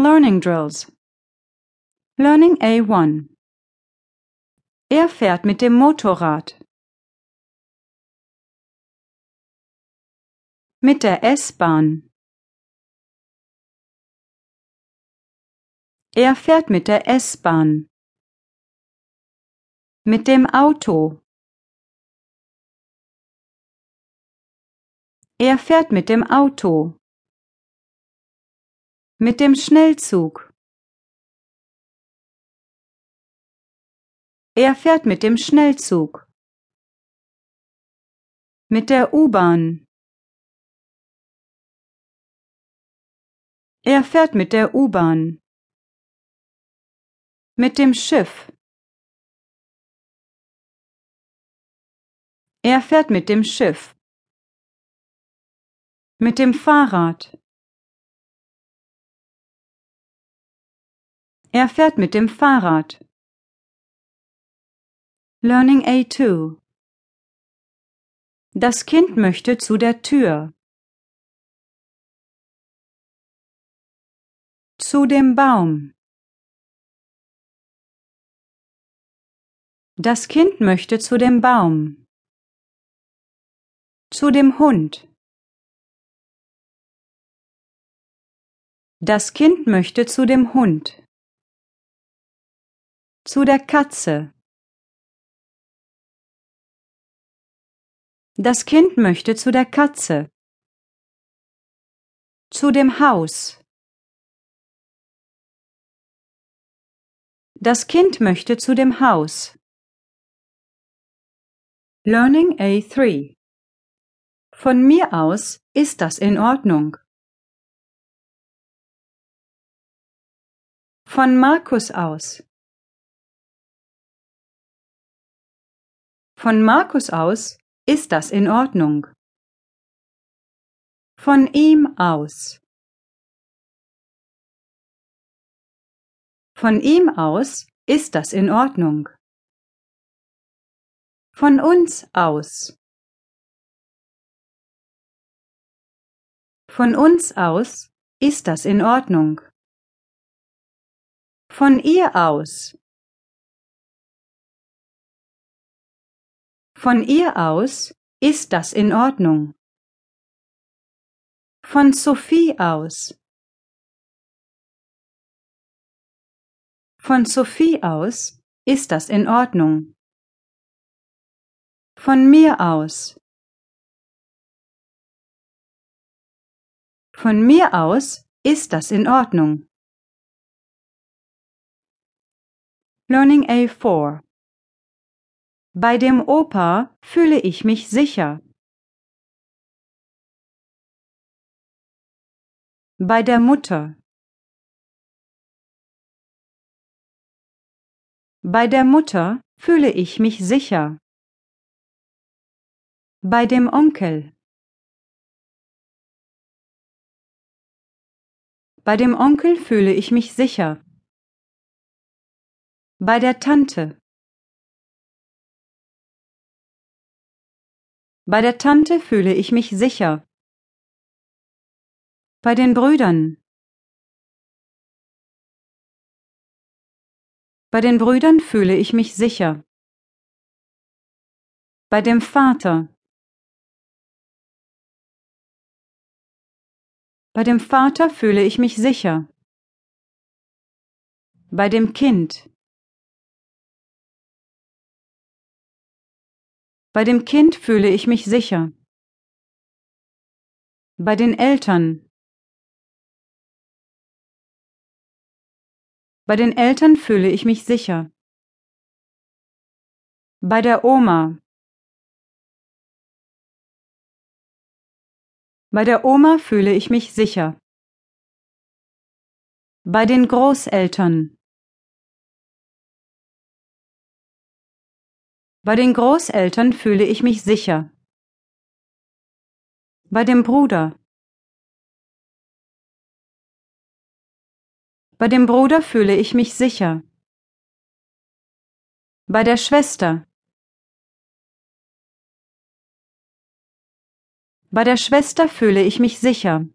Learning Drills. Learning A1. Er fährt mit dem Motorrad. Mit der S-Bahn. Er fährt mit der S-Bahn. Mit dem Auto. Er fährt mit dem Auto. Mit dem Schnellzug. Er fährt mit dem Schnellzug. Mit der U-Bahn. Er fährt mit der U-Bahn. Mit dem Schiff. Er fährt mit dem Schiff. Mit dem Fahrrad. Er fährt mit dem Fahrrad. Learning A2 Das Kind möchte zu der Tür. Zu dem Baum. Das Kind möchte zu dem Baum. Zu dem Hund. Das Kind möchte zu dem Hund. Zu der Katze. Das Kind möchte zu der Katze. Zu dem Haus. Das Kind möchte zu dem Haus. Learning A3 Von mir aus ist das in Ordnung. Von Markus aus. Von Markus aus ist das in Ordnung. Von ihm aus. Von ihm aus ist das in Ordnung. Von uns aus. Von uns aus ist das in Ordnung. Von ihr aus. Von ihr aus ist das in Ordnung. Von Sophie aus. Von Sophie aus ist das in Ordnung. Von mir aus. Von mir aus ist das in Ordnung. Learning A4 Bei dem Opa fühle ich mich sicher. Bei der Mutter. Bei der Mutter fühle ich mich sicher. Bei dem Onkel. Bei dem Onkel fühle ich mich sicher. Bei der Tante. Bei der Tante fühle ich mich sicher. Bei den Brüdern. Bei den Brüdern fühle ich mich sicher. Bei dem Vater. Bei dem Vater fühle ich mich sicher. Bei dem Kind. Bei dem Kind fühle ich mich sicher. Bei den Eltern. Bei den Eltern fühle ich mich sicher. Bei der Oma. Bei der Oma fühle ich mich sicher. Bei den Großeltern. Bei den Großeltern fühle ich mich sicher. Bei dem Bruder. Bei dem Bruder fühle ich mich sicher. Bei der Schwester. Bei der Schwester fühle ich mich sicher.